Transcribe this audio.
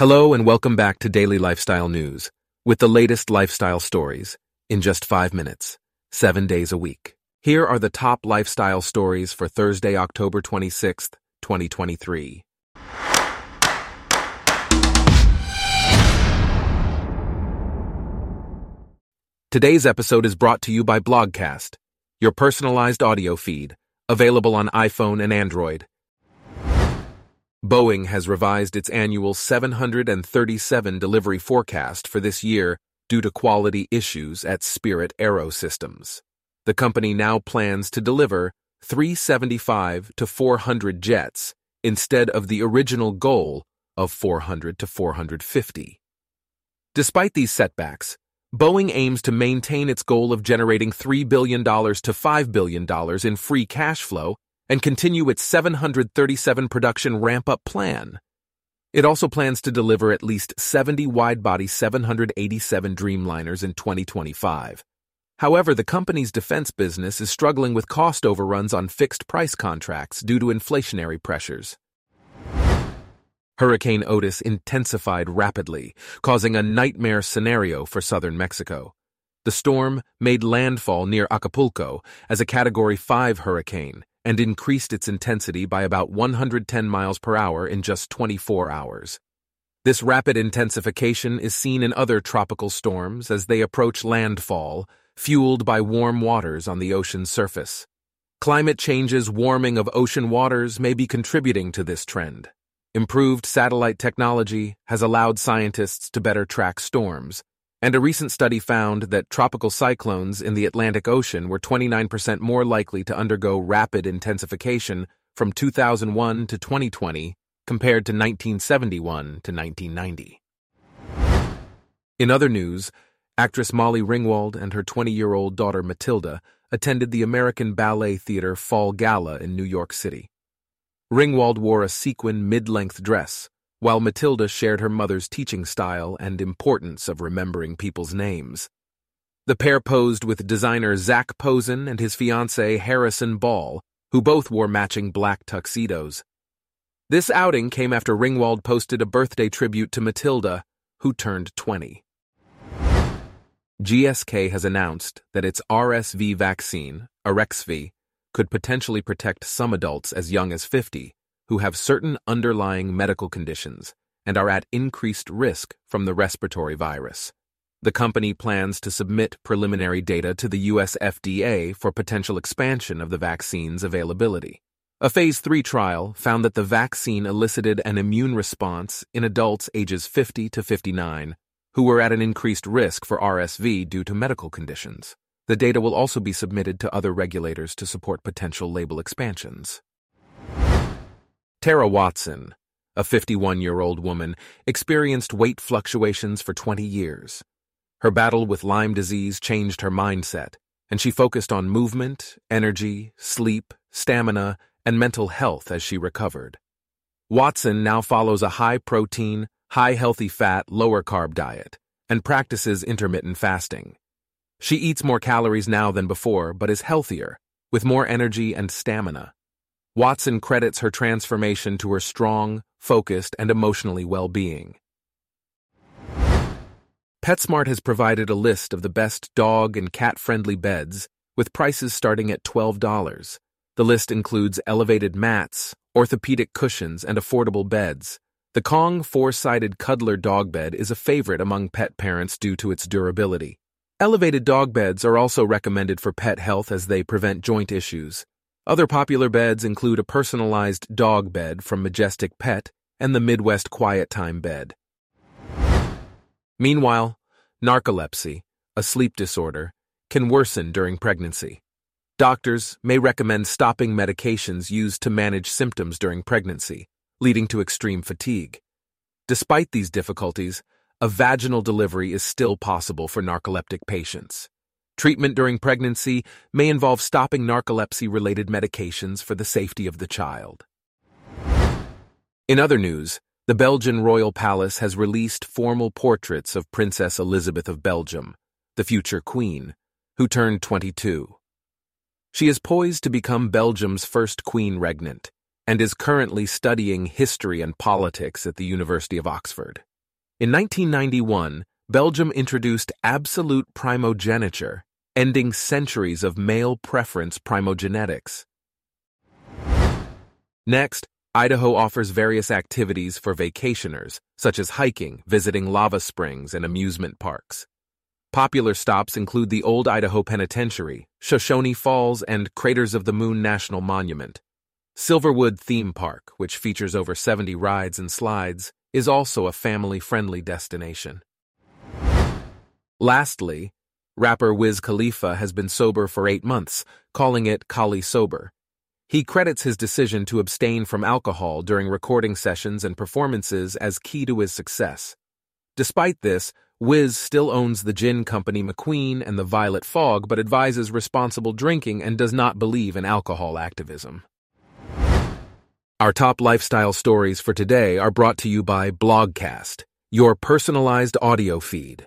Hello and welcome back to Daily Lifestyle News with the latest lifestyle stories in just five minutes, seven days a week. Here are the top lifestyle stories for Thursday, October 26th, 2023. Today's episode is brought to you by Blogcast, your personalized audio feed, available on iPhone and Android. Boeing has revised its annual 737 delivery forecast for this year due to quality issues at Spirit AeroSystems. The company now plans to deliver 375 to 400 jets instead of the original goal of 400 to 450. Despite these setbacks, Boeing aims to maintain its goal of generating $3 billion to $5 billion in free cash flow and continue its 737 production ramp-up plan. It also plans to deliver at least 70 wide-body 787 Dreamliners in 2025. However, the company's defense business is struggling with cost overruns on fixed-price contracts due to inflationary pressures. Hurricane Otis intensified rapidly, causing a nightmare scenario for southern Mexico. The storm made landfall near Acapulco as a Category 5 hurricane and increased its intensity by about 110 miles per hour in just 24 hours. This rapid intensification is seen in other tropical storms as they approach landfall, fueled by warm waters on the ocean's surface. Climate change's warming of ocean waters may be contributing to this trend. Improved satellite technology has allowed scientists to better track storms, and a recent study found that tropical cyclones in the Atlantic Ocean were 29% more likely to undergo rapid intensification from 2001 to 2020 compared to 1971 to 1990. In other news, actress Molly Ringwald and her 20 year old daughter Matilda attended the American Ballet Theater Fall Gala in New York City. Ringwald wore a sequin mid length dress while Matilda shared her mother's teaching style and importance of remembering people's names. The pair posed with designer Zac Posen and his fiancée Harrison Ball, who both wore matching black tuxedos. This outing came after Ringwald posted a birthday tribute to Matilda, who turned 20. GSK has announced that its RSV vaccine, Arexvy, could potentially protect some adults as young as 50 who have certain underlying medical conditions and are at increased risk from the respiratory virus. The company plans to submit preliminary data to the US FDA for potential expansion of the vaccine's availability. A phase 3 trial found that the vaccine elicited an immune response in adults ages 50 to 59 who were at an increased risk for RSV due to medical conditions. The data will also be submitted to other regulators to support potential label expansions. Tara Watson, a 51 year old woman, experienced weight fluctuations for 20 years. Her battle with Lyme disease changed her mindset, and she focused on movement, energy, sleep, stamina, and mental health as she recovered. Watson now follows a high protein, high healthy fat, lower carb diet and practices intermittent fasting. She eats more calories now than before, but is healthier, with more energy and stamina. Watson credits her transformation to her strong, focused, and emotionally well being. PetSmart has provided a list of the best dog and cat friendly beds, with prices starting at $12. The list includes elevated mats, orthopedic cushions, and affordable beds. The Kong four sided cuddler dog bed is a favorite among pet parents due to its durability. Elevated dog beds are also recommended for pet health as they prevent joint issues. Other popular beds include a personalized dog bed from Majestic Pet and the Midwest Quiet Time bed. Meanwhile, narcolepsy, a sleep disorder, can worsen during pregnancy. Doctors may recommend stopping medications used to manage symptoms during pregnancy, leading to extreme fatigue. Despite these difficulties, a vaginal delivery is still possible for narcoleptic patients. Treatment during pregnancy may involve stopping narcolepsy-related medications for the safety of the child. In other news, the Belgian royal palace has released formal portraits of Princess Elisabeth of Belgium, the future queen, who turned 22. She is poised to become Belgium's first queen regnant and is currently studying history and politics at the University of Oxford. In 1991, Belgium introduced absolute primogeniture, ending centuries of male preference primogeniture. Next, Idaho offers various activities for vacationers, such as hiking, visiting lava springs, and amusement parks. Popular stops include the Old Idaho Penitentiary, Shoshone Falls, and Craters of the Moon National Monument. Silverwood Theme Park, which features over 70 rides and slides, is also a family-friendly destination. Lastly, rapper Wiz Khalifa has been sober for eight months, calling it Kali Sober. He credits his decision to abstain from alcohol during recording sessions and performances as key to his success. Despite this, Wiz still owns the gin company McQueen and the Violet Fog but advises responsible drinking and does not believe in alcohol activism. Our top lifestyle stories for today are brought to you by Blogcast, your personalized audio feed.